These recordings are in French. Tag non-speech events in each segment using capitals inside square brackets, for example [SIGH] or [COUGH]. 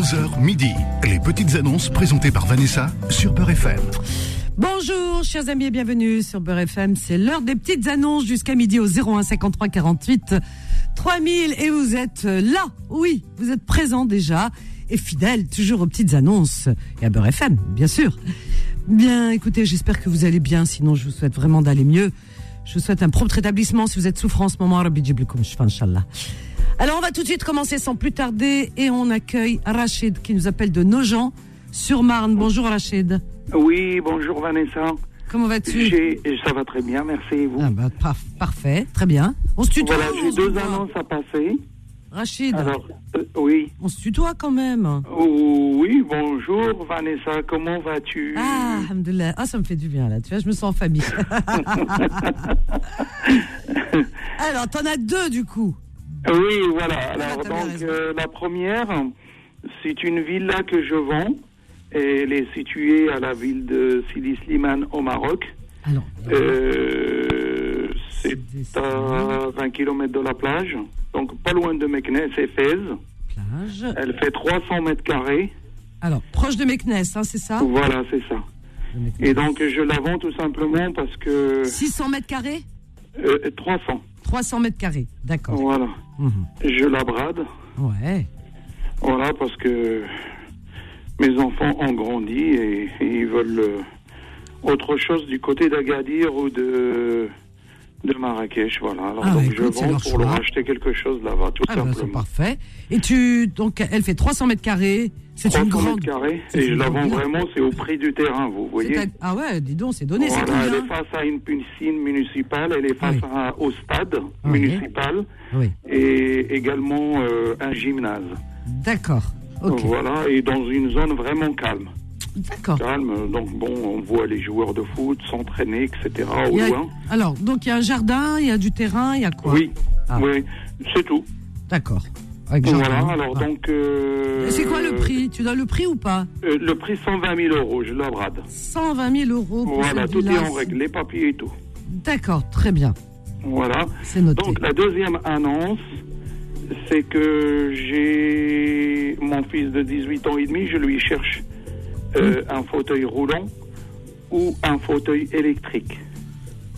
11h midi. Les petites annonces présentées par Vanessa sur Beurre FM. Bonjour, chers amis, et bienvenue sur Beurre FM. C'est l'heure des petites annonces jusqu'à midi au 01 53 48 3000. Et vous êtes là, oui, vous êtes présents déjà et fidèles toujours aux petites annonces et à Beurre FM, bien sûr. Bien, écoutez, j'espère que vous allez bien. Sinon, je vous souhaite vraiment d'aller mieux. Je vous souhaite un propre rétablissement si vous êtes souffrant en ce moment. Rabbi Djiblikoum, Inch'Allah. Alors, on va tout de suite commencer sans plus tarder et on accueille Rachid qui nous appelle de Nogent sur Marne. Bonjour Rachid. Oui, bonjour Vanessa. Comment vas-tu? Ça va très bien, merci vous? Ah bah, par- parfait, très bien. On se tutoie voilà, j'ai deux annonces à passer. Rachid, Alors, euh, oui. on se tutoie quand même. Oh, oui, bonjour Vanessa, comment vas-tu? Ah, alhamdoulilah. Ah, ça me fait du bien là, tu vois, je me sens en famille. [LAUGHS] [LAUGHS] Alors, t'en as deux du coup. Oui, voilà. Ah, Alors, donc, euh, la première, c'est une villa que je vends. Et elle est située à la ville de Sidi Slimane au Maroc. Alors, Euh, c'est à 20 km de la plage, donc pas loin de Meknes et Fès. plage. Elle fait 300 mètres carrés. Alors, proche de Meknes, hein, c'est ça? Voilà, c'est ça. Meknès. Et donc, je la vends tout simplement parce que... 600 mètres carrés? Euh, 300, 300 mètres carrés, d'accord. voilà. Mhm. Je la brade, Ouais. voilà, parce que mes enfants ont grandi et, et ils veulent euh, autre chose du côté d'Agadir ou de, de Marrakech, voilà. Alors, Ah, donc, je c'est vends pour leur acheter quelque chose là-bas, tout Ah bah, c'est simplement. parfait. Et tu, donc, elle fait 300 mètres carrés. C'est 300 une grande. mètres carrés, et je la vends vraiment, c'est au prix du terrain, vous voyez. À- Ah ouais, dis donc, c'est donné, c'est Voilà, elle est face à une piscine municipale, elle est face Oui. à- au stade Oui. municipal Oui, et également euh, un gymnase. d'accord. Ok, Voilà, et dans une zone vraiment calme. d'accord. Calme, donc bon, on voit les joueurs de foot s'entraîner, etc. au Il y a- loin. Alors, donc, il y a un jardin, il y a du terrain, il y a quoi? Oui, Ah. oui, c'est tout. D'accord. Voilà, alors Ah. donc... euh, C'est quoi le prix? Tu donnes le prix ou pas? Euh, Le prix 120 000 euros, je la brade. 120 000 euros pour Voilà, tout est en règle, les papiers et tout. D'accord, très bien. Voilà. C'est noté. Donc la deuxième annonce, c'est que j'ai mon fils de 18 ans et demi, je lui cherche euh, un fauteuil roulant ou un fauteuil électrique.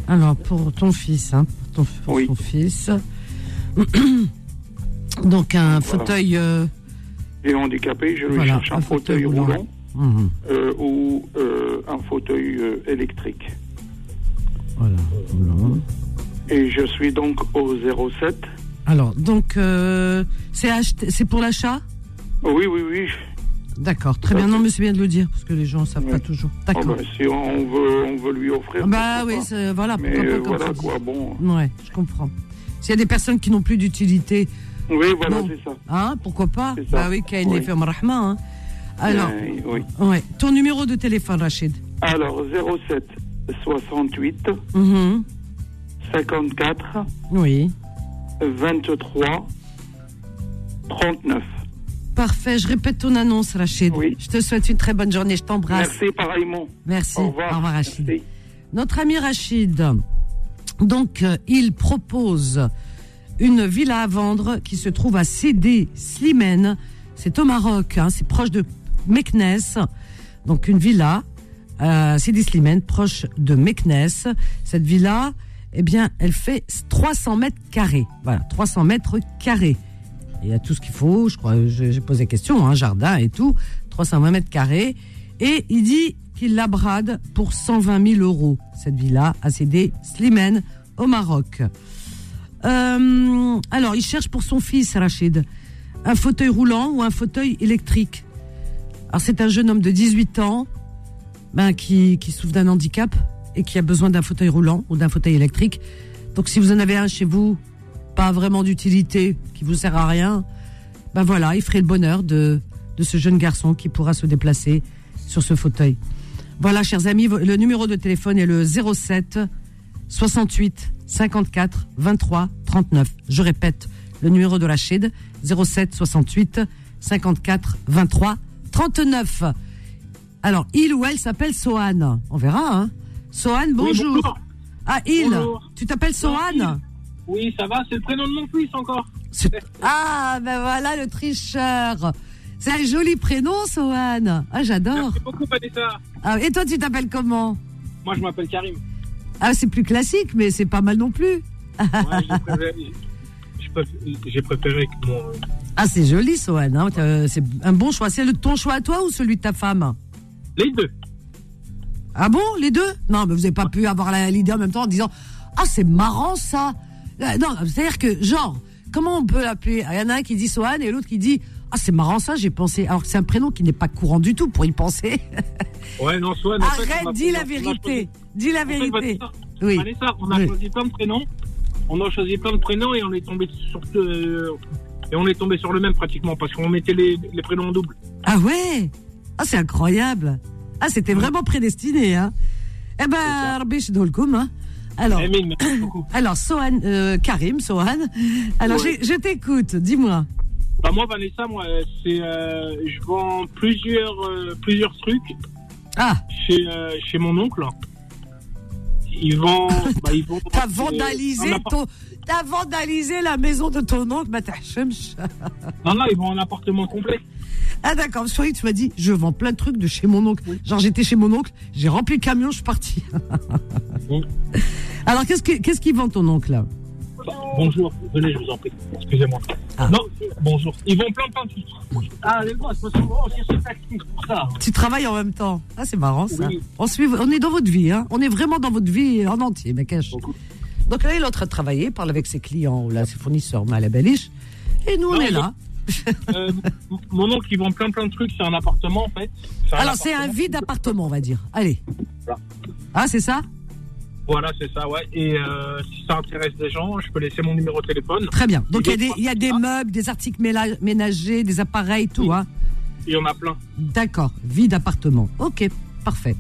Alors, pour ton fils, hein, pour, ton, pour Oui. son fils. [CLEARS THROAT] Donc, un fauteuil. euh, est handicapé, je lui Voilà, cherche un, un fauteuil, fauteuil roulant, roulant. mhm, euh, ou euh, un fauteuil euh, électrique. voilà. voilà. Et je suis donc au 07. Alors, donc, euh, c'est acheté- c'est pour l'achat? Oui, oui, oui. D'accord, très bien. Non, mais c'est bien de le dire, parce que les gens ne savent Oui. pas toujours. Oh, D'accord. ben, si on veut, on veut lui offrir. Ah bah oui, voilà, Mais pas euh, comme voilà quoi, bon. Ouais, je comprends. S'il y a des personnes qui n'ont plus d'utilité, Oui, voilà, Bon. c'est ça. hein, pourquoi pas ça. Bah oui, Kain Oui. hein. Alors, Euh, oui. ouais, ton numéro de téléphone, Rachid. Alors, 07 68 Mhm, 54 Oui. 23 39. Parfait, je répète ton annonce, Rachid. Oui. Je te souhaite une très bonne journée, je t'embrasse. Merci pareillement. Merci. Au revoir. Rachid. Merci. Notre ami Rachid, donc, euh, il propose une villa à vendre qui se trouve à Sidi Slimane. C'est au Maroc, hein, c'est proche de Meknes. Donc, une villa à Sidi Slimane, proche de Meknes. Cette villa, eh bien, elle fait 300 mètres carrés. Voilà, 300 mètres carrés. Il y a tout ce qu'il faut, je crois, j'ai posé question, hein, jardin et tout, 320 mètres carrés. Et il dit qu'il la brade pour 120 000 euros, cette villa à Sidi Slimane, au Maroc. Euh, alors, il cherche pour son fils, Rachid, un fauteuil roulant ou un fauteuil électrique. Alors, c'est un jeune homme de 18 ans ben, qui, qui souffre d'un handicap et qui a besoin d'un fauteuil roulant ou d'un fauteuil électrique. Donc, si vous en avez un chez vous, pas vraiment d'utilité, qui vous sert à rien, ben voilà, il ferait le bonheur de, de ce jeune garçon qui pourra se déplacer sur ce fauteuil. Voilà, chers amis, le numéro de téléphone est le 07 68 54 23 39. Je répète, le numéro de Rachid, 07 68 54 23 39. Alors, il ou elle s'appelle Sohan. On verra, hein. Sohan, bonjour. bonjour. Ah, il. Bonjour. Tu t'appelles Sohan Oui, ça va, c'est le prénom de mon fils encore. Ah, ben voilà le tricheur. C'est un joli prénom, Sohan. Ah, j'adore. Merci beaucoup, Vanessa. Ah, et toi, tu t'appelles comment? Moi, je m'appelle Karim. Ah, c'est plus classique, mais c'est pas mal non plus. Ouais, j'ai préféré, que mon. Ah, c'est joli, Sohan. hein. Euh, C'est un bon choix. C'est ton choix à toi ou celui de ta femme? Les deux. Ah bon, les deux? Non, mais vous n'avez pas pu avoir la- l'idée en même temps en disant Ah, c'est marrant ça. Euh, Non, c'est-à-dire que, genre, comment on peut l'appeler? Il y en a un qui dit Sohan et l'autre qui dit Ah, c'est marrant ça, j'ai pensé. Alors que c'est un prénom qui n'est pas courant du tout pour y penser. Ouais, non, soit. Arrête, dis la vérité. Dis la vérité. Oui. Vanessa, on a Oui. choisi plein de prénoms. On a choisi plein de prénoms et on est tombé sur euh, et on est tombé sur le même pratiquement parce qu'on mettait les, les prénoms en double. Ah ouais? Ah, c'est incroyable. Ah, c'était vraiment prédestiné, hein Eh ben, ça. Rabbi Shidolkoum, hein [COUGHS] alors, Sohan, euh, Karim, Sohan. Alors, Ouais. je t'écoute, dis-moi. Bah moi Vanessa, moi c'est euh, je vends plusieurs euh, plusieurs trucs Ah, chez euh, chez mon oncle. Ils vendent [LAUGHS] bah, ils t'as euh, vandalisé ton... T'as vandalisé la maison de ton oncle, bah, t'as. Non non, ils vendent un appartement complet. Ah d'accord, que tu m'as dit, je vends plein de trucs de chez mon oncle. Genre j'étais chez mon oncle, j'ai rempli le camion, je suis parti. Oui. [LAUGHS] Alors qu'est-ce que- qu'est-ce qu'il vend ton oncle là? Bonjour, venez, je vous en prie. Excusez-moi. Ah. Non, bonjour. Ils vendent plein plein de trucs. Ah les gars, c'est c'est ce taxi pour ça. Tu travailles en même temps. Ah, c'est marrant ça. Oui. On, suit, on est dans votre vie, hein. On est vraiment dans votre vie en entier. Beaucoup. Donc là, il est en train de travailler, parle avec ses clients ou là, ses fournisseurs, mal à Beliche. Et nous, on Non, est là. [LAUGHS] Euh, mon oncle il vend plein plein de trucs, c'est un appartement en fait. Alors, c'est un vide appartement, on va dire. Allez. Voilà. Ah, c'est ça? Voilà, c'est ça, ouais. Et euh, si ça intéresse des gens, je peux laisser mon numéro de téléphone. Très bien. Donc, il y, a des- y a meubles, des articles ménagers, des appareils, tout, Oui. hein. Il y en a plein. D'accord. Vide appartement. Ok, parfait.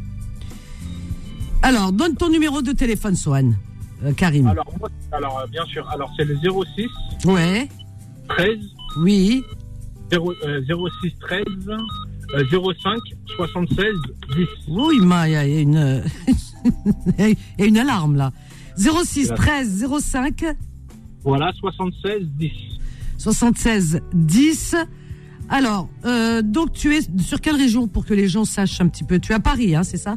Alors, donne ton numéro de téléphone, Sohan. Euh, Karim. Alors, moi, alors euh, bien sûr, alors c'est le 06 Ouais. 13 Oui. 0, euh, 06 13 euh, 05 76 10. Oui, ma- il y a il y a une, euh, [LAUGHS] il y a une alarme là. 06 13 05 Voilà, 76 10. 76 10. Alors, euh, donc tu es sur quelle région pour que les gens sachent un petit peu? Tu es à Paris, hein, c'est ça?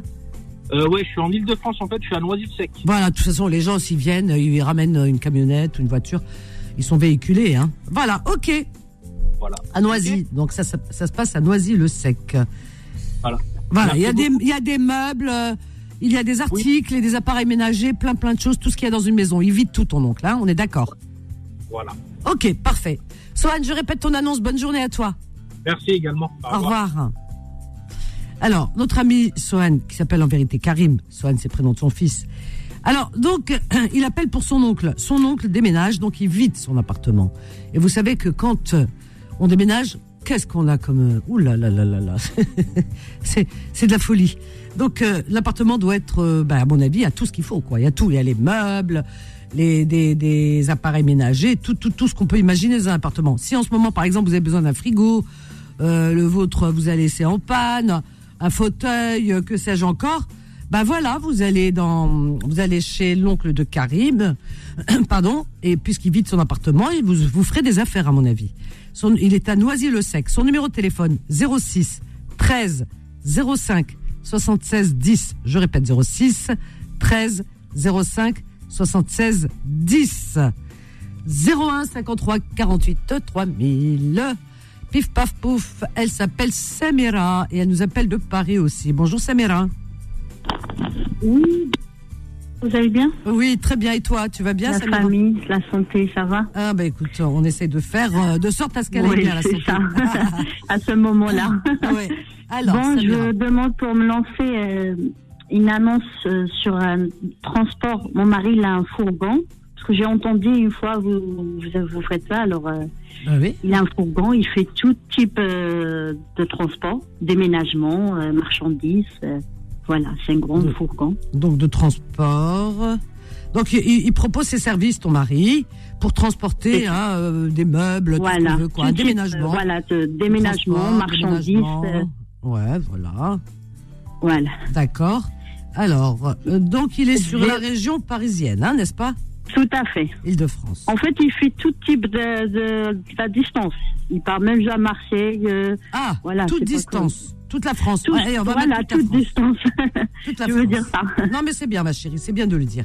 Euh, ouais, je suis en Ile-de-France en fait, je suis à Noisy-le-Sec. Voilà, de toute façon, les gens s'ils viennent, ils ramènent une camionnette, une voiture, ils sont véhiculés. Hein. Voilà, ok. Voilà. À Noisy, donc ça, ça, ça se passe à Noisy-le-Sec. Voilà. Voilà, il y, a des, il y a des meubles, euh, il y a des articles et des appareils ménagers, plein plein de choses, tout ce qu'il y a dans une maison. Il vide tout ton oncle, hein, on est d'accord. Voilà. Ok, parfait. Sohan, je répète ton annonce. Bonne journée à toi. Merci également. Au revoir. Alors, notre ami Sohan, qui s'appelle en vérité Karim, Sohan, c'est le prénom de son fils. Alors, donc, [CLEARS THROAT] il appelle pour son oncle. Son oncle déménage, donc il vide son appartement. Et vous savez que quand euh, on déménage, qu'est-ce qu'on a comme... euh, Ouh là là là là là. [LAUGHS] c'est de la folie. Donc, euh, l'appartement doit être, euh, bah, à mon avis, a tout ce qu'il faut. Quoi. Il y a tout. Il y a les meubles, les, des, appareils ménagers, tout, tout, tout ce qu'on peut imaginer dans un appartement. Si en ce moment, par exemple, vous avez besoin d'un frigo, le vôtre vous a laissé en panne, un fauteuil, que sais-je encore, ben voilà, vous allez dans, vous allez chez l'oncle de Karim, [CLEARS THROAT] pardon, et puisqu'il vide son appartement, il vous, vous ferez des affaires à mon avis. Il est à Noisy-le-Sec. Son numéro de téléphone 06 13 05 76 10. Je répète 06 13 05 76 10. 01 53 48 3000. Pif paf pouf, elle s'appelle Samira et elle nous appelle de Paris aussi. Bonjour Samira. Oui. Vous allez bien Oui, très bien. Et toi, tu vas bien La Samira famille, la santé, ça va Ah bah écoute, on essaie de faire euh, de sorte à ce qu'elle Oui, bien la c'est santé. ça. [LAUGHS] à ce moment-là. Ouais. Alors, bon, Samira. je demande pour me lancer euh, une annonce euh, sur un transport. Mon mari, il a un fourgon. Parce que j'ai entendu une fois, vous, vous, vous faites ça, alors euh, Ah oui. il a un fourgon, il fait tout type de transport, déménagement, marchandises. Voilà, c'est un grand Oui. fourgon. donc de transport. Donc il, il propose ses services, ton mari, pour transporter hein, euh, des meubles, tout ce Voilà. veut, quoi. Tout Un déménagement. euh, voilà, de déménagement, marchandises. euh, Ouais, voilà. voilà. D'accord. Alors, euh, donc il est sur la région parisienne, hein, n'est-ce pas? Tout à fait. Île-de-France. En fait, il fait tout type de, de, de la distance. Il part même à Marseille. euh, Ah, Voilà, toute distance. Toute la France. tout, Allez, on va voilà, toute la toute France. distance. [LAUGHS] Toute la Je veux France. dire ça. Non, mais c'est bien, ma chérie, c'est bien de le dire.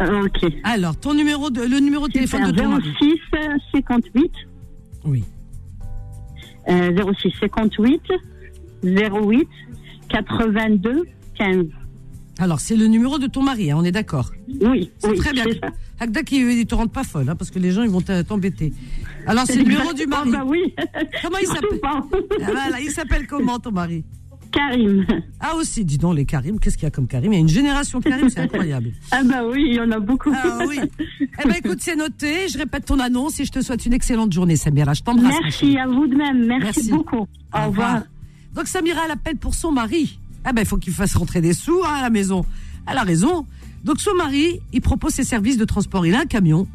Euh, ok. Alors, ton numéro de, le numéro de téléphone de ton mari. 06 58 Oui. euh, 06 58 08 82 15. Alors, c'est le numéro de ton mari, hein, on est d'accord. Oui, C'est oui, très bien. ça. Hakda qui ne te rendent pas folle, hein, parce que les gens ils vont t'embêter. Alors, c'est le [LAUGHS] numéro du mari. Oh, bah oui. Comment il [LAUGHS] s'appelle. Ah, voilà, Il s'appelle comment ton mari Karim. Ah aussi, dis donc les Karim, qu'est-ce qu'il y a comme Karim? Il y a une génération de Karim, c'est incroyable. [LAUGHS] Ah bah oui, il y en a beaucoup. Ah oui. Eh ben écoute, c'est noté. Je répète ton annonce et je te souhaite une excellente journée, Samira. Je t'embrasse. Merci à vous de même. Merci, Merci. beaucoup. Au, revoir. Donc Samira, elle appelle pour son mari. Ah ben il faut qu'il fasse rentrer des sous hein, à la maison. Elle a raison. Donc son mari, il propose ses services de transport. Il a un camion.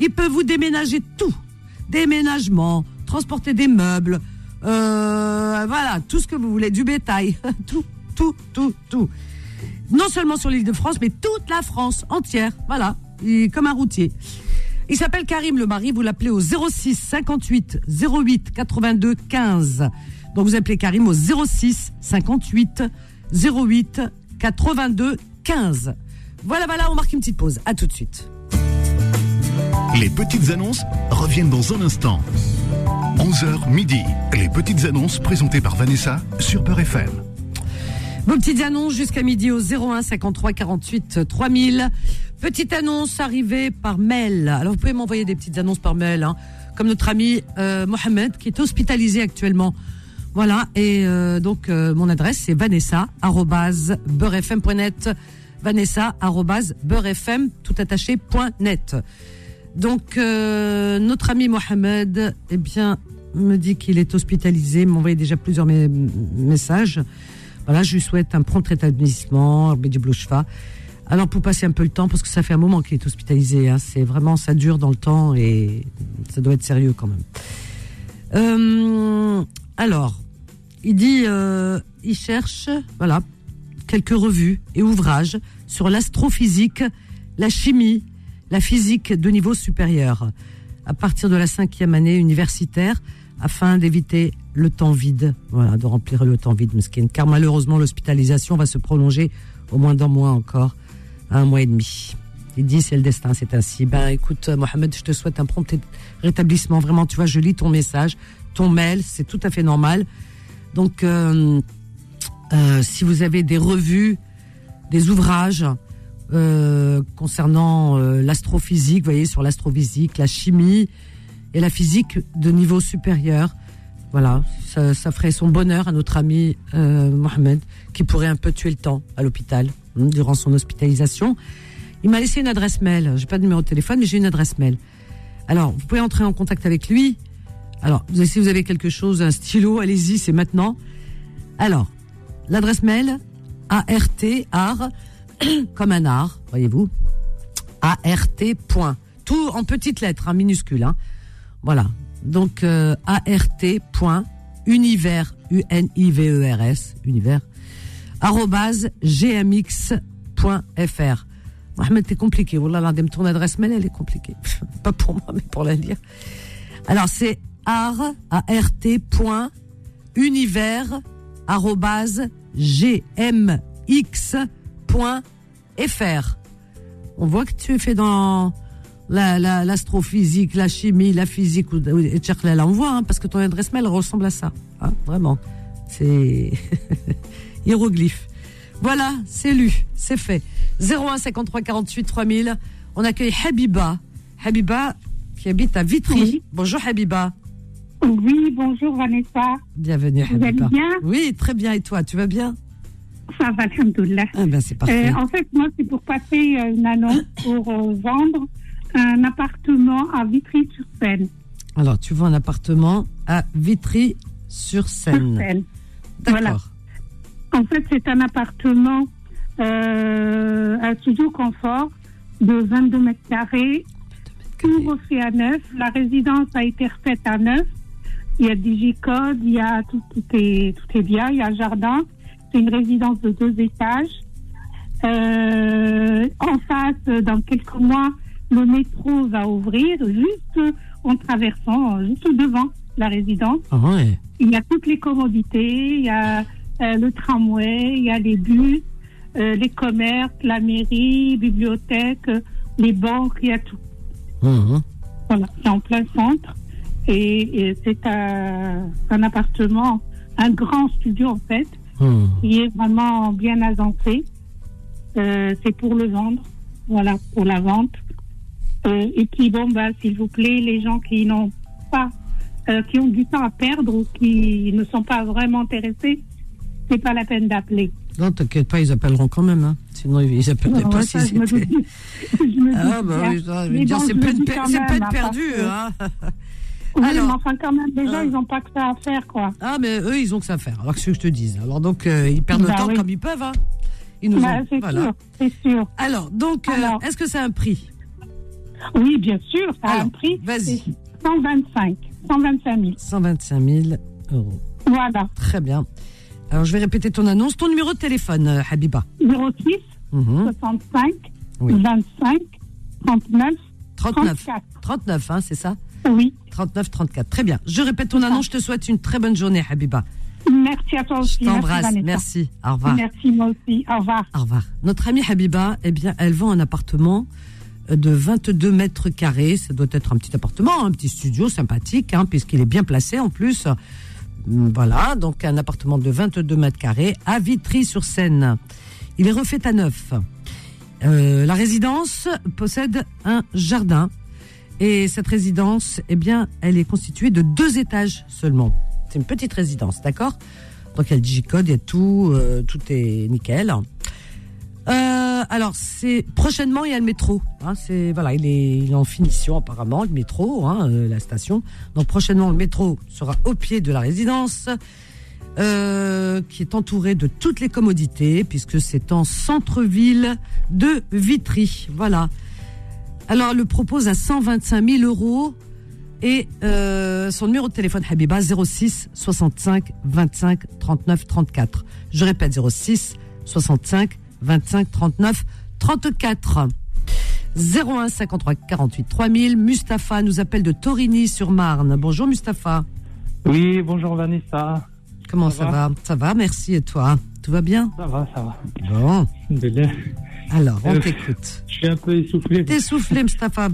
Il peut vous déménager tout. Déménagement, transporter des meubles, euh, voilà, tout ce que vous voulez, du bétail, [LAUGHS] tout, tout, tout, tout. Non seulement sur l'île de France, mais toute la France entière. Voilà, comme un routier. Il s'appelle Karim le mari, vous l'appelez au 06 58 08 82 15. Donc vous appelez Karim au 06 58 08 82 15. Voilà, voilà, on marque une petite pause. À tout de suite. Les petites annonces reviennent dans un instant. 11h midi. Les petites annonces présentées par Vanessa sur Peur FM. Vos petites annonces jusqu'à midi au 01 53 48 3000. Petite annonce arrivée par mail. Alors vous pouvez m'envoyer des petites annonces par mail, hein, comme notre ami euh, Mohamed qui est hospitalisé actuellement. Voilà, et euh, donc euh, mon adresse c'est vanessa beurrefm.net vanessa beurrefm tout attaché point net. Donc euh, notre ami Mohamed, eh bien, me dit qu'il est hospitalisé, m'a envoyé déjà plusieurs messages. Voilà, je lui souhaite un prompt rétablissement, du Blouchfa. Alors pour passer un peu le temps, parce que ça fait un moment qu'il est hospitalisé, hein, c'est vraiment ça dure dans le temps et ça doit être sérieux quand même. Euh, alors, il dit, euh, il cherche, voilà, quelques revues et ouvrages sur l'astrophysique, la chimie, la physique de niveau supérieur, à partir de la cinquième année universitaire, afin d'éviter le temps vide, voilà, de remplir le temps vide, mesquine. car malheureusement l'hospitalisation va se prolonger au moins d'un mois encore, un mois et demi. Il dit c'est le destin, c'est ainsi. Ben écoute, Mohamed, je te souhaite un prompt rétablissement. Vraiment, tu vois, je lis ton message, ton mail, c'est tout à fait normal. Donc, euh, euh, si vous avez des revues, des ouvrages euh, concernant euh, l'astrophysique, vous voyez, sur l'astrophysique, la chimie et la physique de niveau supérieur, voilà, ça, ça ferait son bonheur à notre ami euh, Mohamed, qui pourrait un peu tuer le temps à l'hôpital hein, durant son hospitalisation. Il m'a laissé une adresse mail. J'ai pas de numéro de téléphone, mais j'ai une adresse mail. Alors, vous pouvez entrer en contact avec lui. Alors, si vous avez quelque chose, un stylo, allez-y, c'est maintenant. Alors, l'adresse mail ART, art, [COUGHS] comme un art, voyez-vous. ART. point. Tout en petites lettres, en minuscules. Hein. Voilà. Donc, euh, ART. point, univers, U-N-I-V-E-R-S, univers, arrobase gmx.fr. Mohamed, t'es compliqué. L'un ton adresse mail, elle est compliquée. [LAUGHS] Pas pour moi, mais pour la lire. Alors, c'est art, A-R-T, point, univers, gmx.fr. On voit que tu es fait dans la, la, l'astrophysique, la chimie, la physique, ou, ou- et là, on voit, hein, parce que ton adresse mail ressemble à ça. hein, vraiment. C'est [LAUGHS] hiéroglyphe. Voilà, c'est lu, c'est fait. 01 53 48 3000. On accueille Habiba. Habiba, qui habite à Vitry. Oui. Bonjour Habiba. Oui, bonjour Vanessa. Bienvenue Vous allez bien Oui, très bien. Et toi, tu vas bien Ça va, alhamdoulilah. Ah ben c'est parfait. Euh, en fait, moi, c'est pour passer euh, une annonce [COUGHS] pour euh, vendre un appartement à Vitry-sur-Seine. Alors, tu vends un appartement à Vitry-sur-Seine. Sur-Seine. D'accord. Voilà. En fait, c'est un appartement, euh, un studio confort de 22 mètres carrés, tout refait à neuf. La résidence a été refaite à neuf. Il y a digicode, il y a tout, tout est tout est bien. Il y a un jardin. C'est une résidence de deux étages. Euh, en face, dans quelques mois, le métro va ouvrir juste en traversant, juste devant la résidence. Ah ouais. Il y a toutes les commodités, il y a euh, le tramway, il y a les bus, euh, les commerces, la mairie, bibliothèque, les banques, il y a tout. Mhm. Voilà, c'est en plein centre. Et, et c'est un, un appartement, un grand studio en fait, Mhm. qui est vraiment bien agencé. Euh, c'est pour le vendre, voilà, pour la vente. Euh, et puis bon, bah, s'il vous plaît, les gens qui n'ont pas, euh, qui ont du temps à perdre ou qui ne sont pas vraiment intéressés, c'est pas la peine d'appeler. Non, t'inquiète pas, ils appelleront quand même. Hein. Sinon, ils appelleraient Ouais, pas si je me c'était. [LAUGHS] je me Ah, doute bah oui, c'est peine, dis peine perdue. Hein. [LAUGHS] Oui, Alors- mais enfin, quand même, gens, Ah. ils n'ont pas que ça à faire, quoi. Ah, mais eux, ils ont que ça à faire. Alors que ce que je te dise? Alors donc, euh, ils perdent Bah le temps oui. comme ils peuvent. Hein. Ils nous Bah, ont. c'est Voilà. sûr, c'est sûr. Alors, donc, euh, Alors. est-ce que c'est un prix? Oui, bien sûr, ça a Alors, un prix. vas-y. c'est 125, 125 000. 125 000 euros. Voilà. Très bien. Alors, je vais répéter ton annonce. Ton numéro de téléphone, euh, Habiba? 06 Mhm. 65 Oui. 25 39 39. 34. 39, hein, c'est ça? Oui. 39, 34. Très bien. Je répète ton annonce. Je te souhaite une très bonne journée, Habiba. Merci à toi aussi. Je t'embrasse. Merci. Au revoir. Merci, moi aussi. Au revoir. Au revoir. Notre amie Habiba, eh bien, elle vend un appartement euh, de 22 mètres carrés. Ça doit être un petit appartement, un petit studio sympathique, hein, puisqu'il est bien placé en plus. Hum, Voilà, donc un appartement de 22 mètres carrés à Vitry-sur-Seine. Il est refait à neuf. Euh, la résidence possède un jardin et cette résidence, eh bien, elle est constituée de deux étages seulement. C'est une petite résidence, d'accord? Donc il y a le digicode, il y a tout, euh, tout est nickel. Euh, alors c'est prochainement il y a le métro. Hein, c'est voilà, il est, il est en finition apparemment le métro, hein, euh, la station. Donc prochainement le métro sera au pied de la résidence, euh, qui est entourée de toutes les commodités puisque c'est en centre-ville de Vitry. Voilà. Alors elle le propose à 125 000 euros et euh, son numéro de téléphone Habiba 06 65 25 39 34. Je répète 06 65 25 39 34. 01 53 48 3000. Mustapha nous appelle de Torigny-sur-Marne. Bonjour Mustapha. Oui, bonjour Vanessa. Comment Ça ça, va, Ça va, merci. Et toi? Tout va bien? Ça va, ça va. Bon. Alors, on Euh, t'écoute. Je suis un peu essoufflé. T'es soufflé, Mustapha.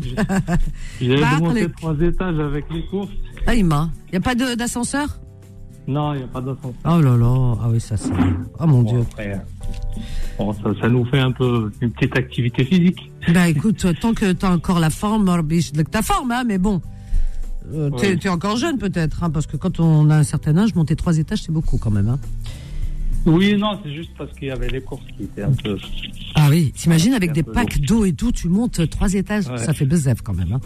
[LAUGHS] J'ai Bah, monté trois étages avec les courses. Ah, il m'a. Il n'y a pas d'ascenseur? Non, il n'y a pas d'ascenseur. Oh là là. Ah oui, ça c'est. Oh mon Bon, Dieu. après, euh, bon, ça, ça nous fait un peu une petite activité physique. Bah écoute, tant que t'as encore la forme, ta forme, hein, mais bon. Euh, Ouais. encore jeune peut-être, hein, parce que quand on a un certain âge, monter trois étages, c'est beaucoup quand même. Hein. Oui, non, c'est juste parce qu'il y avait les courses qui étaient un peu. Ah oui, t'imagines avec des packs d'eau et tout, tu montes trois étages, Ouais. ça fait bezève quand même. Hein.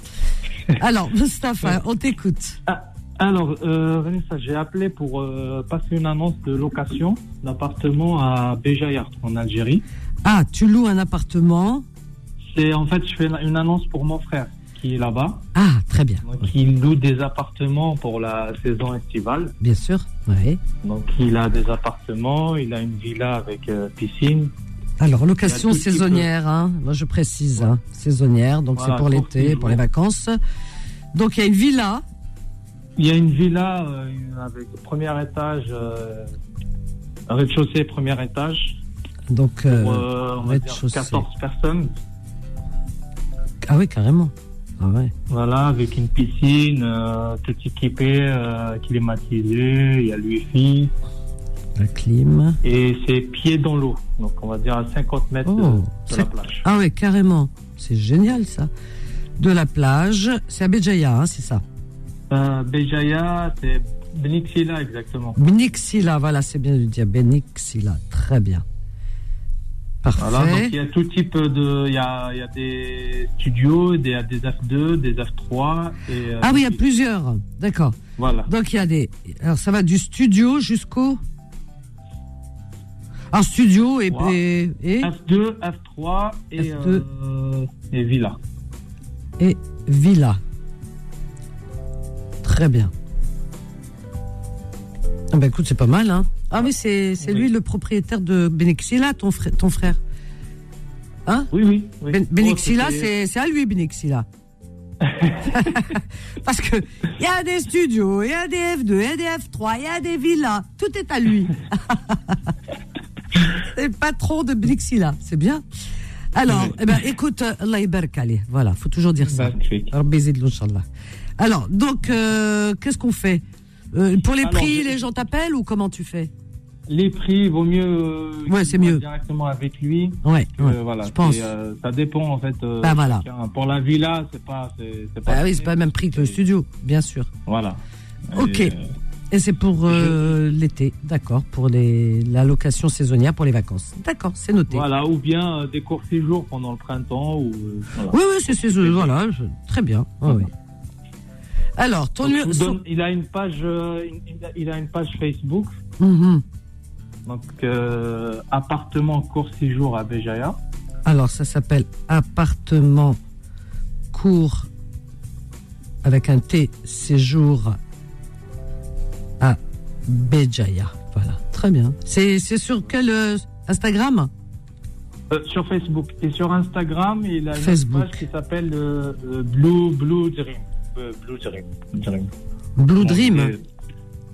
[LAUGHS] Alors, Mustapha, on t'écoute. Ah, alors, euh, Vanessa, j'ai appelé pour euh, passer une annonce de location d'appartement à Béjaïa, en Algérie. Ah, tu loues un appartement? C'est en fait, je fais une annonce pour mon frère qui est là-bas. Ah, très bien. Donc, il loue des appartements pour la saison estivale. bien sûr. Oui. Donc, il a des appartements, il a une villa avec euh, piscine. Alors, location saisonnière, hein. moi je précise, hein. saisonnière, donc Voilà, c'est pour l'été, pour les vacances. Donc il y a une villa, Il y a une villa euh, avec premier étage, euh, un rez-de-chaussée, premier étage, donc pour on va dire rez-de-chaussée. 14 personnes. ah oui carrément. Ah ouais. Voilà, avec une piscine, euh, tout équipé, euh, climatisé, il y a le wifi La clim. et c'est pied dans l'eau. Donc, on va dire à 50 mètres de- Oh, de, la plage. Ah ouais, carrément. C'est génial ça. De la plage, c'est à Béjaïa, hein, c'est ça. Euh, Béjaïa, c'est Benixila exactement. Benixila, voilà, c'est bien de dire Benixila. Très bien. Parfait. Voilà, donc il y a tout type de. Il y a, il y a des studios, des, il y a des F2, des F3. Et, euh, ah oui, il y a plusieurs. D'accord. Voilà. Donc il y a des. Alors ça va du studio jusqu'au? Alors studio et. Wow. et, et, F2, F3 et, F2. euh, et Villa. et villa. Très bien. Ah bah écoute, c'est pas mal, hein. Ah oui, c'est Oui. lui le propriétaire de Benexila, ton frère, ton frère. Hein? Oui, oui. oui. Ben- Oh, Benixila, c'était- c'est c'est à lui, Benixila. [LAUGHS] Parce que il y a des studios, il y a des F2, il y a des F3, il y a des villas. Tout est à lui. [LAUGHS] c'est le patron de Benixila. C'est bien. Alors, eh ben, écoute, Allah alayh. Voilà, faut toujours dire ça. Rabbi. Alors, donc, euh, qu'est-ce qu'on fait? Euh, Pour les Alors, prix, je- les gens t'appellent ou comment tu fais Les prix, vaut mieux. euh, Ouais, c'est mieux. Directement avec lui. Ouais, que, ouais, voilà, je pense. euh, ça dépend en fait. euh, Bah, voilà. Pour la villa, c'est pas. C'est, pas Ah oui, c'est pas le même prix que le studio, bien sûr. Voilà. Ok. Et, euh, Et c'est pour l'été, d'accord, pour les, la location saisonnière pour les vacances. D'accord, c'est noté. Voilà, ou bien des courts séjours pendant le printemps. Ou, voilà. Oui, oui, c'est c'est- voilà, je- très bien. Ouais, ouais. Alors, ton Donc, donne- il a une page, euh, il a- il a une page Facebook. Mhm. Donc euh, appartement court séjour à Béjaïa. Alors, ça s'appelle appartement court avec un T séjour à Béjaïa. Voilà, très bien. C'est c'est sur quel euh, Instagram? Euh, sur Facebook et sur Instagram, il a une Facebook. page qui s'appelle euh, Blue Blue Dream. Blue Dream. Dream. Blue Donc, Dream. euh,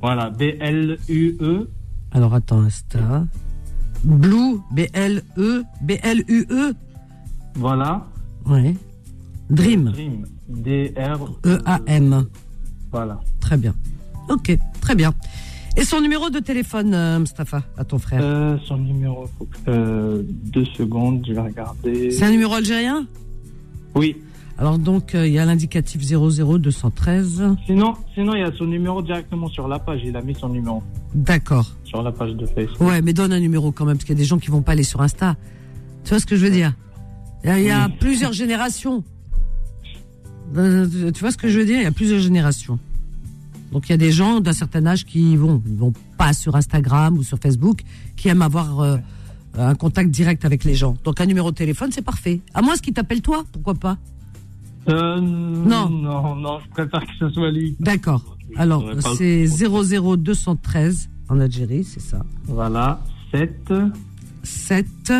voilà, B L U E. Alors, attends, Insta. Blue, B-L-E, B-L-U-E. Voilà. Ouais. Dream, Dream. D R E-A-M. Voilà. Très bien. Ok, très bien. Et son numéro de téléphone, euh, Mustapha, à ton frère Euh, son numéro, faut que- euh, deux secondes, je vais regarder. C'est un numéro algérien? Oui. Alors donc, euh, il y a l'indicatif 00213. Sinon, sinon, il y a son numéro directement sur la page. Il a mis son numéro D'accord. sur la page de Facebook. Ouais, mais donne un numéro quand même, parce qu'il y a des gens qui vont pas aller sur Insta. Tu vois ce que je veux dire? Il y a, il y a Oui. plusieurs générations. Euh, tu vois ce que je veux dire? Il y a plusieurs générations. Donc il y a des gens d'un certain âge qui vont, ils vont pas sur Instagram ou sur Facebook, qui aiment avoir euh, un contact direct avec les gens. Donc un numéro de téléphone, c'est parfait. À moins qu'il t'appelle toi, pourquoi pas? Euh, Non. non, non, je préfère que ce soit lui. D'accord. Alors c'est 00213 en Algérie, c'est ça. Voilà, 7 7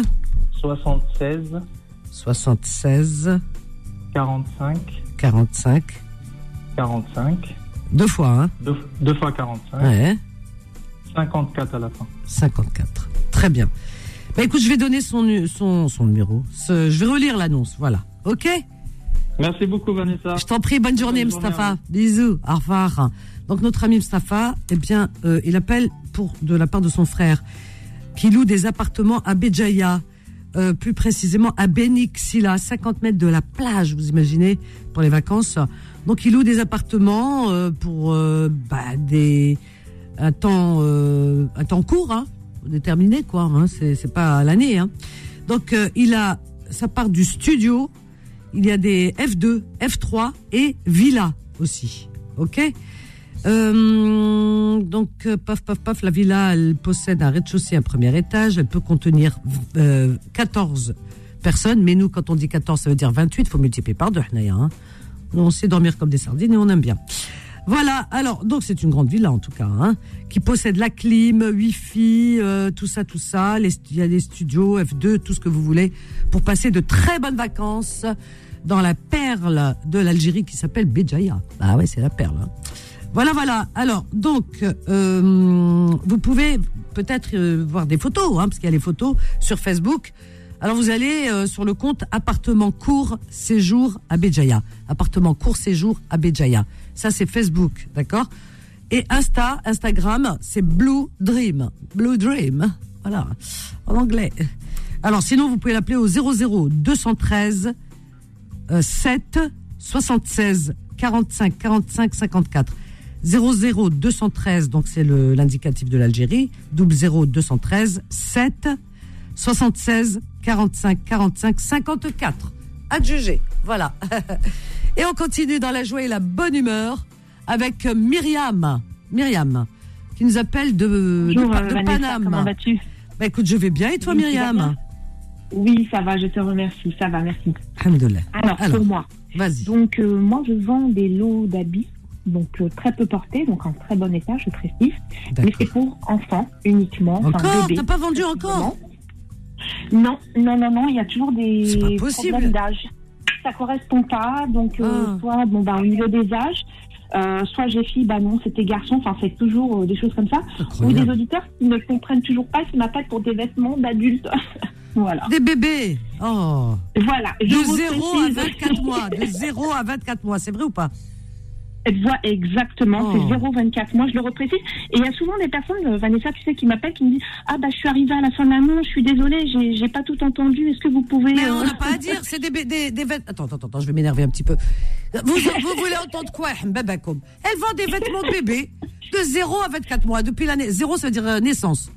76 76 45 45 45 deux fois, hein 2, fois 45 Ouais. 54 à la fin. 54. Très bien. Bah écoute, je vais donner son, nu- son, son numéro. Ce- je vais relire l'annonce, voilà. Ok? Merci beaucoup Vanessa. Je t'en prie, bonne journée, Bonne journée à Mustapha. Bisous, au revoir. Donc notre ami Mustapha, eh bien, euh, il appelle pour de la part de son frère, qui loue des appartements à Béjaïa, euh, plus précisément à Benixila, 50 mètres de la plage, vous imaginez, pour les vacances. Donc il loue des appartements euh, pour euh, bah, des un temps euh, un temps court, hein, déterminé quoi. Hein, c'est c'est pas à l'année. Hein. Donc euh, il a ça part du studio. Il y a des F2, F3 et villa aussi. Ok? Euh, donc euh, paf paf paf, la villa elle possède un rez-de-chaussée, un premier étage. Elle peut contenir euh, 14 personnes, mais nous quand on dit 14 ça veut dire 28. Faut multiplier par deux. Hein. On sait dormir comme des sardines et on aime bien. Voilà, alors, donc c'est une grande villa en tout cas, hein, qui possède la clim, Wi-Fi, euh, tout ça, tout ça. Il y a des studios, F2, tout ce que vous voulez, pour passer de très bonnes vacances dans la perle de l'Algérie qui s'appelle Béjaïa. Ah ouais, c'est la perle. hein. Voilà, voilà. Alors, donc, euh, vous pouvez peut-être euh, voir des photos, hein, parce qu'il y a les photos sur Facebook. Alors, vous allez euh, sur le compte appartement court séjour à Béjaïa. Appartement court séjour à Béjaïa. Ça, c'est Facebook, d'accord? Et Insta, Instagram, c'est Blue Dream. Blue Dream. Voilà, en anglais. Alors, sinon, vous pouvez l'appeler au 00 213 euh, 7 76 45 45 54. 00 213, donc c'est le- l'indicatif de l'Algérie, double 0 213 7 76 45 45 54. Adjugé, voilà. [LAUGHS] et on continue dans la joie et la bonne humeur avec Myriam. Myriam, qui nous appelle de, de, Bonjour de Vanessa, Paname. comment vas-tu? Bah écoute, je vais bien et toi Oui, Myriam? Oui, ça va, je te remercie, ça va, merci. Alhamdoulilah. Alors, Alors, pour moi, Vas-y. donc euh, moi je vends des lots d'habits, donc euh, très peu portés, donc en très bon état, je précise, mais c'est pour enfants uniquement, Encore. T'as pas vendu encore? Non, non, non, non, il y a toujours des problèmes d'âge. Ça correspond pas, donc euh, Ah. soit bon bah au niveau des âges, euh, soit j'ai fille, bah non, c'était garçon, enfin c'est toujours euh, des choses comme ça. Ou des auditeurs qui ne comprennent toujours pas, qui m'appellent pour des vêtements d'adultes. [LAUGHS] voilà. Des bébés. Oh. Voilà. Je De vous 0 à précise. 24 mois. De 0 à 24 mois. C'est vrai ou pas? Voilà, exactement, Oh. c'est 0,24 mois, je le reprécise. Et il y a souvent des personnes, euh, Vanessa, tu sais, qui m'appellent, qui me disent Ah, bah, je suis arrivée à la fin de l'annonce, je suis désolée, j'ai j'ai pas tout entendu, est-ce que vous pouvez. Mais euh, on n'a pas à dire, c'est des, des, des vêtements. Attends, attends, attends, je vais m'énerver un petit peu. Vous, vous voulez entendre quoi, [LAUGHS] Mbabakoum Elle vend des vêtements de bébé de 0 à 24 mois. Depuis l'année. 0, ça veut dire euh, naissance.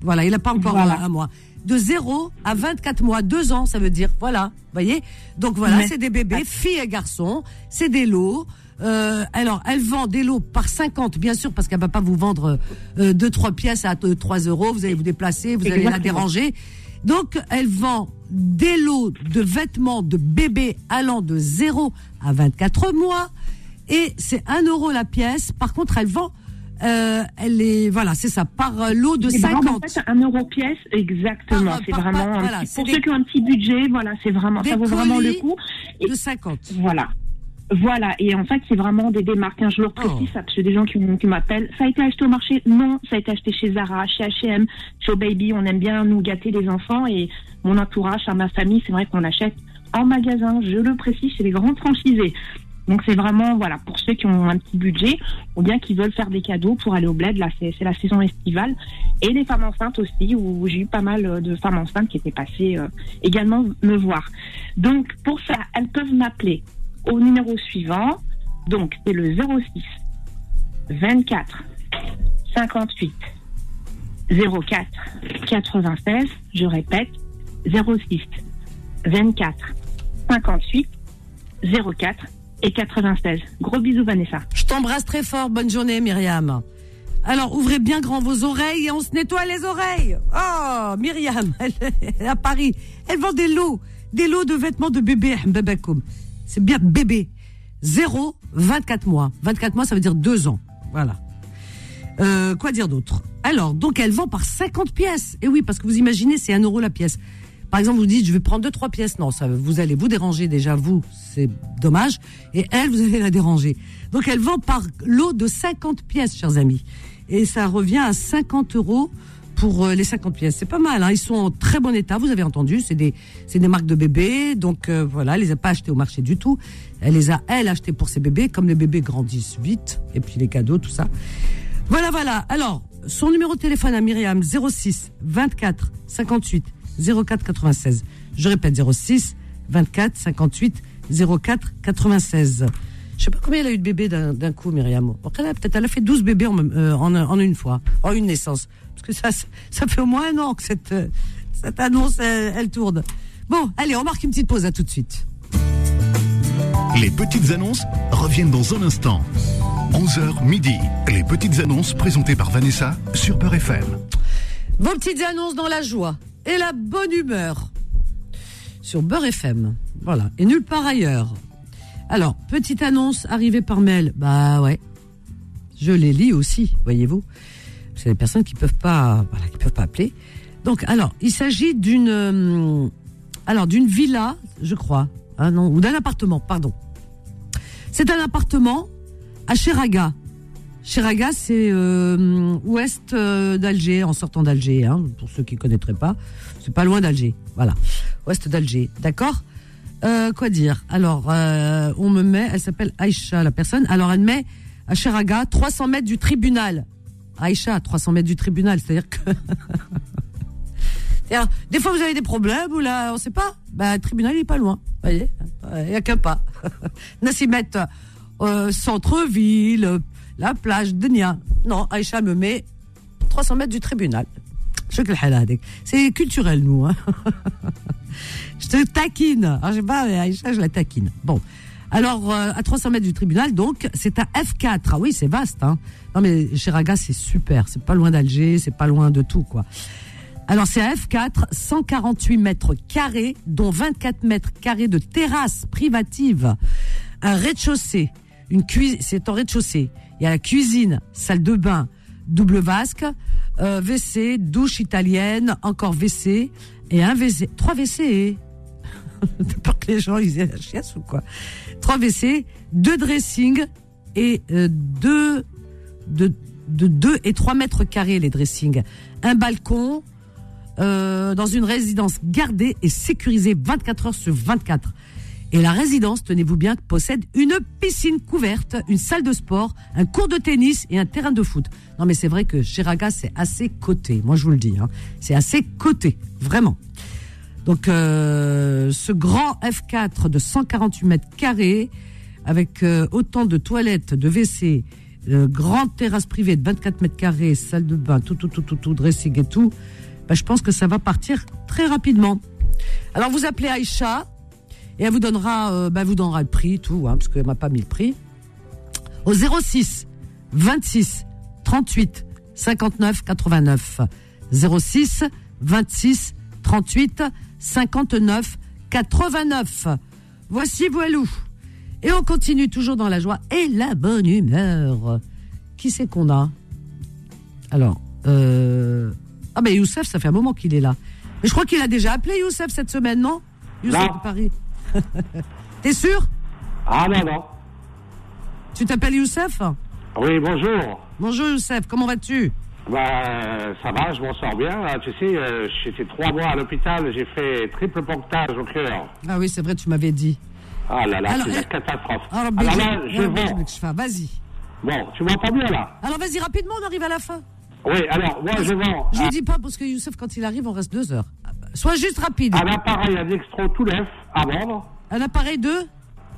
Voilà, il n'a pas encore Voilà. un mois. De 0 à 24 mois, 2 ans, ça veut dire, voilà, voyez Donc voilà, Mais- c'est des bébés, filles et garçons, c'est des lots. Euh, alors, elle vend des lots par 50, bien sûr, parce qu'elle va pas vous vendre euh, deux, trois pièces à euh, 3 euros. Vous allez vous déplacer, vous allez la déranger. Donc, elle vend des lots de vêtements de bébés allant de 0 à 24 mois. Et c'est 1 euro la pièce. Par contre, elle vend, euh, elle est, voilà, c'est ça, par euh, lot de c'est vraiment, 50. En fait, un euro pièce, exactement. Par- c'est par- vraiment. par- un voilà, petit- c'est pour des- ceux qui ont un petit budget, voilà, c'est vraiment. Ça vaut vraiment le coup. Et- de 50. Voilà. Voilà, et en fait, c'est vraiment des démarques. hein. Je le précise, Oh. ça, parce que des gens qui, m'appellent. Ça a été acheté au marché? Non, ça a été acheté chez Zara, chez H&M, chez Oh Baby. On aime bien nous gâter les enfants et mon entourage, à ma famille, c'est vrai qu'on achète en magasin. Je le précise, chez les grands franchisés. Donc c'est vraiment voilà pour ceux qui ont un petit budget ou bien qui veulent faire des cadeaux pour aller au bled. Là c'est la saison estivale et les femmes enceintes aussi où j'ai eu pas mal euh, de femmes enceintes qui étaient passées euh, également me voir. Donc pour ça elles peuvent m'appeler au numéro suivant. Donc c'est le 06 24 58 04 96. Je répète 06 24 58 04 et 96. Gros bisous Vanessa. Je t'embrasse très fort. Bonne journée, Myriam. Alors, ouvrez bien grand vos oreilles et on se nettoie les oreilles. Oh, Myriam, [LAUGHS] elle est à Paris. Elle vend des lots, des lots de vêtements de bébé. [LAUGHS] C'est bien bébé. 0, 24 mois. 24 mois, ça veut dire 2 ans. Voilà. Euh, quoi dire d'autre? Alors, donc elle vend par 50 pièces. Et oui, parce que vous imaginez, c'est 1 euro la pièce. Par exemple, vous dites, je vais prendre deux, trois pièces. Non, ça, vous allez vous déranger déjà, vous, c'est dommage. Et elle, vous allez la déranger. Donc, elle vend par lot de 50 pièces, chers amis. Et ça revient à 50 euros pour euh, les 50 pièces. C'est pas mal, hein. Ils sont en très bon état, vous avez entendu. C'est des, des marques de bébés. Donc, euh, voilà, elle les a pas achetés au marché du tout. Elle les a, elle, achetées pour ses bébés. Comme les bébés grandissent vite. Et puis les cadeaux, tout ça. Voilà, voilà. Alors, son numéro de téléphone à Myriam, 06 24 58 04 96. Je répète, 06 24 58 04 96. Je sais pas combien elle a eu de bébés d'un coup, Myriam. Peut-être elle a fait 12 bébés en, euh, en, en une fois, en une naissance. Parce que ça, ça- fait au moins un an que cette, euh, cette annonce, elle, elle tourne. Bon, allez, on marque une petite pause, à tout de suite. Les petites annonces reviennent dans un instant. 11h midi. Les petites annonces présentées par Vanessa sur Peur FM. Vos petites annonces dans la joie et la bonne humeur sur Beurre FM. Voilà. Et nulle part ailleurs. Alors, petite annonce arrivée par mail. Bah ouais. Je les lis aussi, voyez-vous. C'est des personnes qui peuvent peuvent pas appeler. Donc, alors, il s'agit d'une, euh, alors, d'une villa, je crois. Ah ou d'un appartement, pardon. C'est un appartement à Cheraga. Cheraga, c'est euh, ouest euh, d'Alger, en sortant d'Alger, hein, pour ceux qui connaîtraient pas. C'est pas loin d'Alger, voilà. Ouest d'Alger, d'accord? Euh, Quoi dire? Alors, euh, on me met, elle s'appelle Aïcha, la personne. Alors, elle met à Cheraga, 300 mètres du tribunal. Aïcha, 300 mètres du tribunal, c'est-à-dire que... [LAUGHS] Des fois, vous avez des problèmes, ou là, on sait pas. Ben, le tribunal, il est pas loin. Vous voyez? Il n'y a qu'un pas. [LAUGHS] Mettre euh, centre-ville, la plage Denia. Non, Aïcha me met 300 mètres du tribunal. C'est culturel, nous. Hein. [LAUGHS] Je te taquine. Ah, Alors, je sais pas, mais Aïcha, je la taquine. Bon. Alors, euh, à 300 mètres du tribunal, donc, c'est à F4. Ah oui, c'est vaste. Hein. Non, mais Chiraga, c'est super. C'est pas loin d'Alger, c'est pas loin de tout, quoi. Alors, c'est à F4, 148 mètres carrés, dont 24 mètres carrés de terrasse privative, un rez-de-chaussée, une cuisine, c'est en rez-de-chaussée, il y a la cuisine, salle de bain, double vasque, euh, WC, douche italienne, encore WC et un WC. Trois WC. [LAUGHS] T'as peur que les gens ils aient la chiasse ou quoi Trois WC, deux dressings et euh, deux de, de 2 et 3 mètres carrés les dressings. Un balcon euh, dans une résidence gardée et sécurisée 24 heures sur 24. Et la résidence, tenez-vous bien, possède une piscine couverte, une salle de sport, un cours de tennis et un terrain de foot. Non mais c'est vrai que chez Raga, c'est assez coté. Moi je vous le dis, hein. c'est assez coté, vraiment. Donc euh, ce grand F4 de 148 mètres carrés, avec euh, autant de toilettes, de WC, euh, grande terrasse privée de 24 mètres carrés, salle de bain, tout, tout, tout, tout, tout dressing et tout, bah, je pense que ça va partir très rapidement. Alors vous appelez Aïcha et elle vous donnera, euh, bah, vous donnera le prix, tout, hein, parce qu'elle m'a pas mis le prix. Au 06 26 38 59 89. 06 26 38 59 89. Voici Voilou. Et on continue toujours dans la joie et la bonne humeur. Qui c'est qu'on a? Alors, euh... ah ben Youssef, ça fait un moment qu'il est là. Mais je crois qu'il a déjà appelé Youssef cette semaine, non? Youssef Non. de Paris. [LAUGHS] T'es sûr Ah non, non. Tu t'appelles Youssef Oui, bonjour. Bonjour Youssef, comment vas-tu Bah, ça va, je m'en sors bien. Ah, Tu sais, euh, fait trois mois à l'hôpital, j'ai fait triple pontage au cœur. Ah oui, c'est vrai, tu m'avais dit. Ah là là, Alors, c'est la euh, catastrophe. Alors, Alors Béji- là, je alors, vends. Enfin, Vas-y. Bon, tu m'entends bien là Alors vas-y rapidement, on arrive à la fin. Oui, alors, moi, je vends Je un, dis pas parce que Youssef, quand il arrive, on reste deux heures. Sois juste rapide. un appareil à dextro tout neuf à vendre. Un appareil de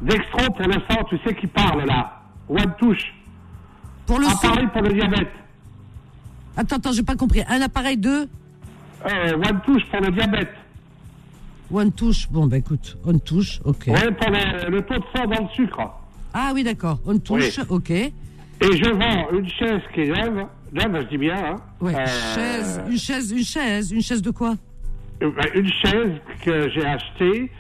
Dextro pour le sang, tu sais qui parle là. One touche. pour le sang. Appareil pour le diabète. Attends, attends, j'ai pas compris. Un appareil de Euh, one touche pour le diabète. One touche. Bon, bah écoute, on touche, ok. Ouais, pour le, le taux de sang dans le sucre. Ah oui, d'accord. On touche, Oui. ok. Et je vends une chaise qui est neuve. Neuve, je dis bien, hein. Ouais. Euh, Chaise, une chaise, une chaise, une chaise de quoi? Une chaise que j'ai achetée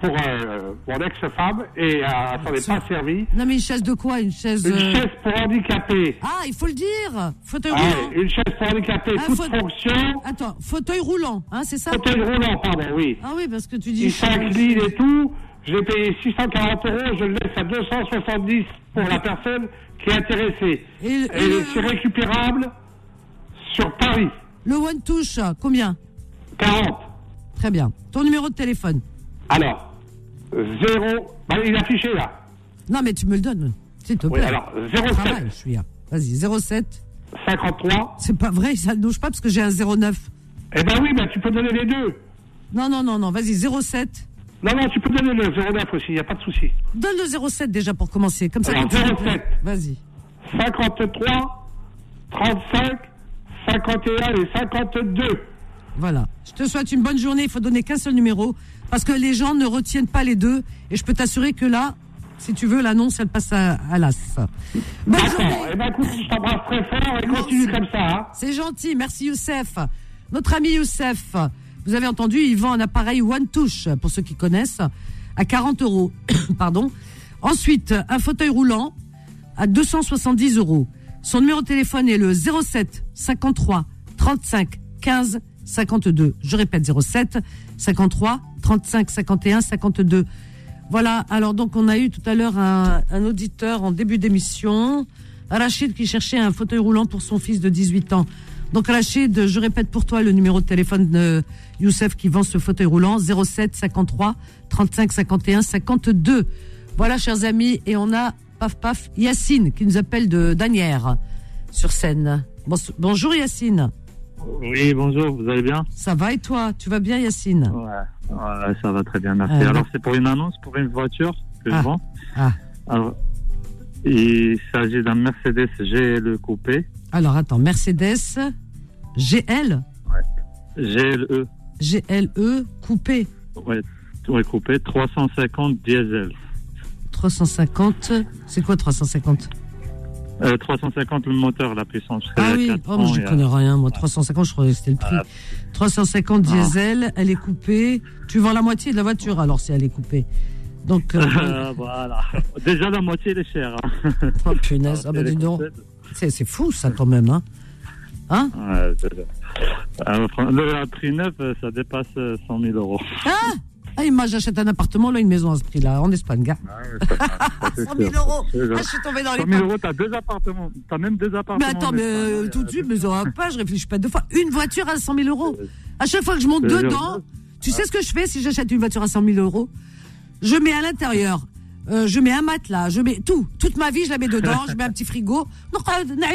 pour euh, mon ex-femme et euh, elle s'en est pas servie. Non, mais une chaise de quoi? Une chaise. Une euh, chaise pour handicapés. Ah, il faut le dire. Fauteuil Ah, roulant. une chaise pour handicapés, Ah, toute fonction. Attends, fauteuil roulant, hein, c'est ça? Fauteuil roulant, pardon, oui. Ah oui, parce que tu dis. Il s'incline et tout. Je l'ai payé 640 euros, je le laisse à 270 pour la personne qui est intéressée. Et, Et, et le, c'est récupérable sur Paris. le one touche, combien? 40. Très bien. Ton numéro de téléphone Alors, 0. Bah, il est affiché là. Non, mais tu me le donnes, s'il te Oui, plaît. alors, Je 07 travaille, je suis là. Vas-y, 07. 53. C'est pas vrai, ça ne bouge pas parce que j'ai un 09. Eh ben oui, ben tu peux donner les deux. Non, non, non, non, vas-y, 07. Non, non, tu peux donner le 09 aussi, il n'y a pas de souci. Donne le 07 déjà pour commencer. Comme ça, Alors, tu 07. rappelles- Vas-y. 53, 35, 51 et 52. Voilà. Je te souhaite une bonne journée. Il faut donner qu'un seul numéro parce que les gens ne retiennent pas les deux. Et je peux t'assurer que là, si tu veux, l'annonce, elle passe à, à l'as. Bonne journée. Eh ben écoute, je t'embrasse très fort et continue comme ça. Hein. C'est gentil. Merci Youssef. Notre ami Youssef, vous avez entendu, il vend un appareil One Touch, pour ceux qui connaissent, à 40 euros. [COUGHS] Pardon. Ensuite, un fauteuil roulant à 270 euros. Son numéro de téléphone est le 07 53 35 15 52. Je répète 07 53 35 51 52. Voilà. Alors donc on a eu tout à l'heure un, auditeur en début d'émission, Rachid qui cherchait un fauteuil roulant pour son fils de 18 ans. Donc Rachid, je répète pour toi le numéro de téléphone de Youssef qui vend ce fauteuil roulant 07 53 35 51 52. Voilà chers amis et on a paf paf Yacine qui nous appelle de Danière sur scène. Bonjour Yacine. Oui, bonjour, vous allez bien Ça va et toi Tu vas bien Yacine? Ouais. ouais, ça va très bien, merci. Ah, Alors, c'est pour une annonce pour une voiture que Ah. je vends. Ah. Alors, il s'agit d'un Mercedes GLE coupé, Alors attends, Mercedes GL GLE, GLE coupé ouais, ouais, coupé, 350 diesel. 350. C'est quoi 350 Euh, 350 le moteur, la puissance. Ah oui, oh, 400 moi, je à- connais rien. Moi, 350, je croyais que c'était le prix. 350 diesel, elle est coupée. Tu vends la moitié de la voiture alors si elle est coupée. Donc, euh, Euh, [LAUGHS] voilà. Déjà, la moitié, elle est chère. hein. oh, punaise, ah, bah, dis donc. C'est c'est fou ça quand même. Hein. Hein Ouais. Euh, fran- le prix neuf, euh, ça dépasse euh, 100 000 euros. Ah Ah, et moi, j'achète un appartement, là, une maison à ce prix-là, en Espagne, gars. 100 000 [LAUGHS] euros. Ah, je suis tombée dans les 100 000 pommes. euros, t'as deux appartements. T'as même deux appartements. Mais attends, en mais euh, ouais, tout de euh, suite, mais ça [LAUGHS] pas, je réfléchis pas deux fois. Une voiture à 100 000 euros. À chaque fois que je monte dedans, tu sais ce que je fais si j'achète une voiture à 100 000 euros? Je mets à l'intérieur, euh, je mets un matelas, je mets tout. Toute ma vie, je la mets dedans, je mets un petit frigo. Non,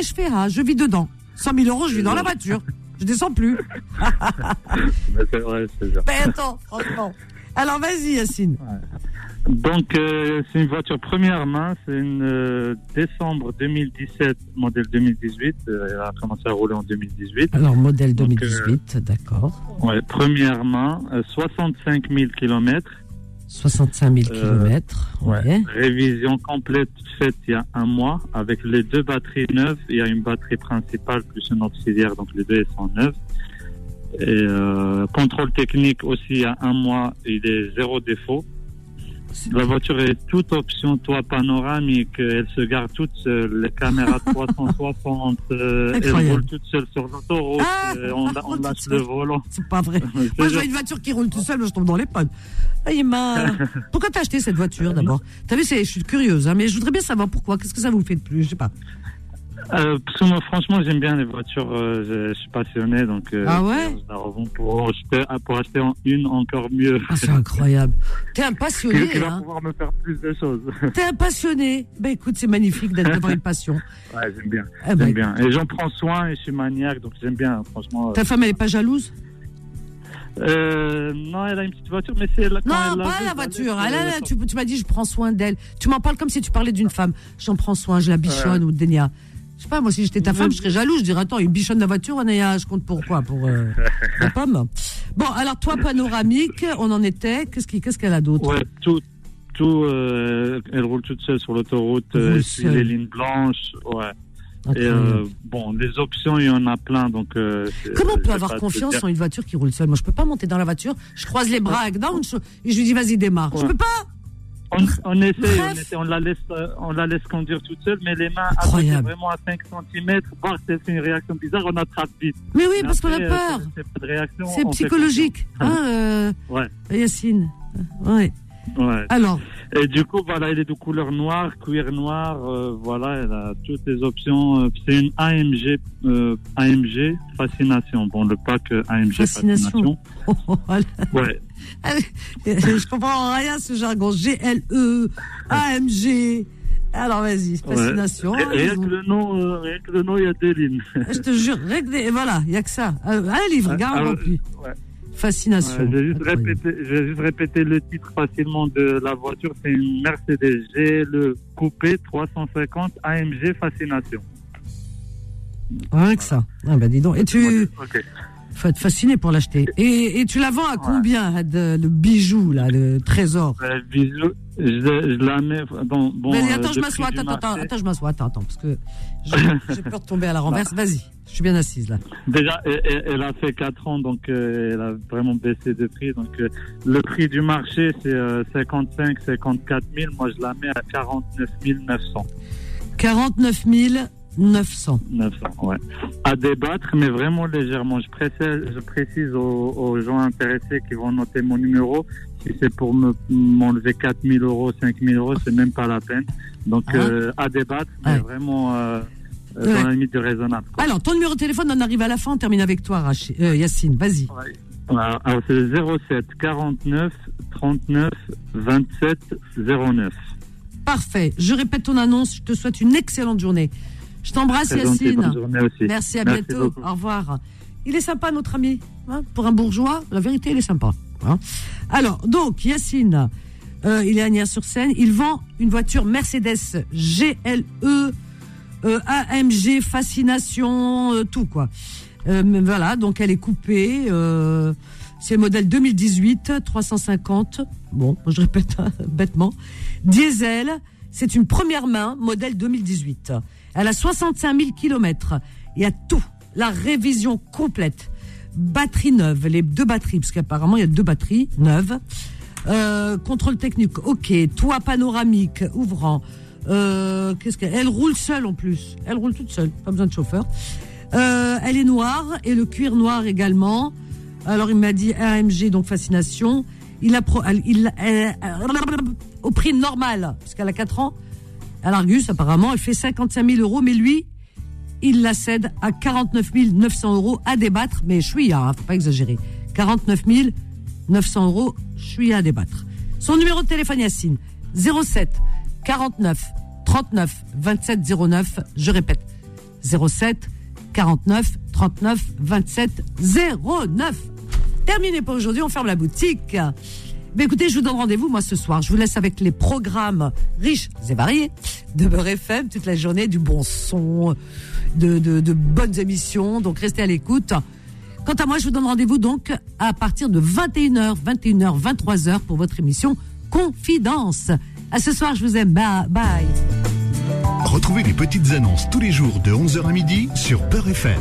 je fais, hein, je vis dedans. 100 000 euros, je vis dans la voiture. Je descends plus. [LAUGHS] mais c'est vrai, c'est ça. Mais attends, franchement. Alors vas-y, Yacine. Donc, euh, c'est une voiture première main. C'est une euh, décembre 2017, modèle 2018. Euh, elle a commencé à rouler en 2018. Alors, modèle Donc, 2018, d'accord. Ouais, première main, euh, 65 000 kilomètres. 65 000 kilomètres. Ouais. Révision complète faite il y a un mois avec les deux batteries neuves. Il y a une batterie principale plus une auxiliaire, donc les deux elles sont neuves. Et euh, contrôle technique aussi a un mois, il est zéro défaut. La voiture est toute option toit panoramique, elle se garde toute seule, les caméras [LAUGHS] 360, euh, elle roule toute seule sur l'autoroute, Ah, euh, on, on lâche le volant. C'est pas vrai. [LAUGHS] Moi, je vois une voiture qui roule tout seul, je tombe dans les pommes. Ah, [LAUGHS] Pourquoi t'as acheté cette voiture d'abord? T'as vu, je suis curieuse, hein, mais je voudrais bien savoir pourquoi. Qu'est-ce que ça vous fait de plus? Je sais pas. Euh, parce que moi, franchement, j'aime bien les voitures. euh, je, je suis passionné, donc. euh, Ah ouais revends pour acheter, pour acheter en- une encore mieux. Ah, c'est incroyable. T'es un passionné, qui va hein pouvoir me faire plus de choses. [LAUGHS] T'es un passionné. Ben écoute, c'est magnifique d'être- d'avoir une passion. [LAUGHS] Ouais, j'aime bien. Ah bah, j'aime bien. Et j'en prends soin et je suis maniaque, donc j'aime bien, franchement. Ta femme, elle est pas jalouse? Euh, non, elle a une petite voiture, mais c'est la. Non, l'a pas la voiture. Elle a- euh, tu tu m'as dit, je prends soin d'elle. Tu m'en parles comme si tu parlais d'une femme. J'en prends soin, je la bichonne ou Denia. Je sais pas, moi, si j'étais ta femme, je serais jalouse. Je dirais, attends, il bichonne la voiture, Anaya, je compte pour quoi? Pour euh, [LAUGHS] la pomme? Bon, alors, toi, panoramique, on en était. Qu'est-ce qui- qu'est-ce qu'elle a d'autre? Ouais, tout. Tout, euh, elle roule toute seule sur l'autoroute, Elle euh, suit les lignes blanches, ouais. Et euh, bon, les options, il y en a plein, donc. euh, Comment on je peut avoir confiance en une voiture qui roule seule? Moi, je peux pas monter dans la voiture. Je croise les bras avec down je- et je lui dis, vas-y, démarre. Je Ouais. peux pas? On, on essaie, on, essaie, on la laisse, euh, on la laisse conduire toute seule, mais les mains Incroyable. vraiment à 5 cm, voir si fait une réaction bizarre, on attrape vite. Mais oui, Mais parce qu'on a euh, peur. c'est- c'est C'est psychologique. Hein, euh, Ouais. Yacine. Ouais. Ouais. Alors Et du coup, voilà, elle est de couleur noire, cuir noir, euh, voilà, elle a toutes les options. C'est une AMG, euh, AMG Fascination. Bon, le pack AMG Fascination. Fascination. [LAUGHS] Oh, oh, voilà. Ouais. [LAUGHS] je comprends rien ce jargon. GLE, AMG. Alors vas-y, fascination. Ouais. Rien Ils ont- que le nom, euh, rien que le nom, il y a des lignes. Je te jure, rien que des- voilà, il n'y a que ça. Euh, un livre, regarde, Ah, rempli. ouais. Fascination. Ouais, je, vais juste juste répéter le titre facilement de la voiture. C'est une Mercedes G le coupé 350 AMG Fascination. Rien que ça. Ah bah dis donc. Et tu Ok. Faut être fasciné pour l'acheter. Et, et tu la vends à combien le bijou là, le trésor? Euh, bisous. Je, je la mets dans. Bon, Vas-y, euh, attends, je le m'assois. Attends, attends, attends, je m'assois. Attends, attends, parce que [LAUGHS] j'ai peur de tomber à la renverse. Vas-y, je suis bien assise là. Déjà, elle, a fait 4 ans, donc euh, elle a vraiment baissé de prix. Donc, euh, le prix du marché, c'est euh, 55, 54 000. Moi, je la mets à 49 900. 49 900. 900, ouais. À débattre, mais vraiment légèrement. Je précise, je précise aux, aux gens intéressés qui vont noter mon numéro. Si c'est pour me- m'enlever 4 000 euros, 5 000 euros, c'est même pas la peine. Donc, Ah. euh, à débattre, mais Ouais. vraiment euh, euh, Ouais. dans la limite du raisonnable. quoi. Alors, ton numéro de téléphone, on arrive à la fin, on termine avec toi, Rachid, euh, Yacine. Vas-y. Voilà. Alors, c'est le 07 49 39 27 09. Parfait. Je répète ton annonce. Je te souhaite une excellente journée. Je t'embrasse, Yacine. aussi. Merci, à Merci bientôt. beaucoup. Au revoir. Il est sympa, notre ami. hein, pour un bourgeois, la vérité, il est sympa. hein. Alors, donc, Yacine, euh, il est à Nières-sur-Seine. Il vend une voiture Mercedes GLE, euh, AMG, Fascination, euh, tout, quoi. Voilà, donc elle est coupée. c'est le modèle 2018, 350. Bon, je répète hein, bêtement. Diesel, c'est une première main, modèle 2018. Elle a 65 000 kilomètres. Il y a tout. La révision complète. Batterie neuve, les deux batteries, parce qu'apparemment il y a deux batteries neuves. Euh, contrôle technique, ok. Toit panoramique, ouvrant. Euh, qu'est-ce qu'elle Elle roule seule en plus. Elle roule toute seule, pas besoin de chauffeur. Euh, elle est noire et le cuir noir également. Alors il m'a dit AMG donc fascination. Il a au prix normal puisqu'elle a 4 ans. À l'Argus apparemment elle fait 55 000 euros mais lui il la cède à 49 900 euros à débattre mais je suis hein, faut pas exagérer. 49 900 euros je suis à débattre. Son numéro de téléphone Yacine 07 49 39 27 09 je répète 07 49 39 27 09. Terminé pour aujourd'hui, on ferme la boutique. Mais écoutez, je vous donne rendez-vous moi ce soir. Je vous laisse avec les programmes riches et variés de Beurre FM toute la journée, du bon son, de, bonnes émissions. Donc restez à l'écoute. Quant à moi, je vous donne rendez-vous donc à partir de 21h, 21h, 23h pour votre émission Confidence. À ce soir, je vous aime. Bye. Retrouvez les petites annonces tous les jours de 11h à midi sur Peur FM.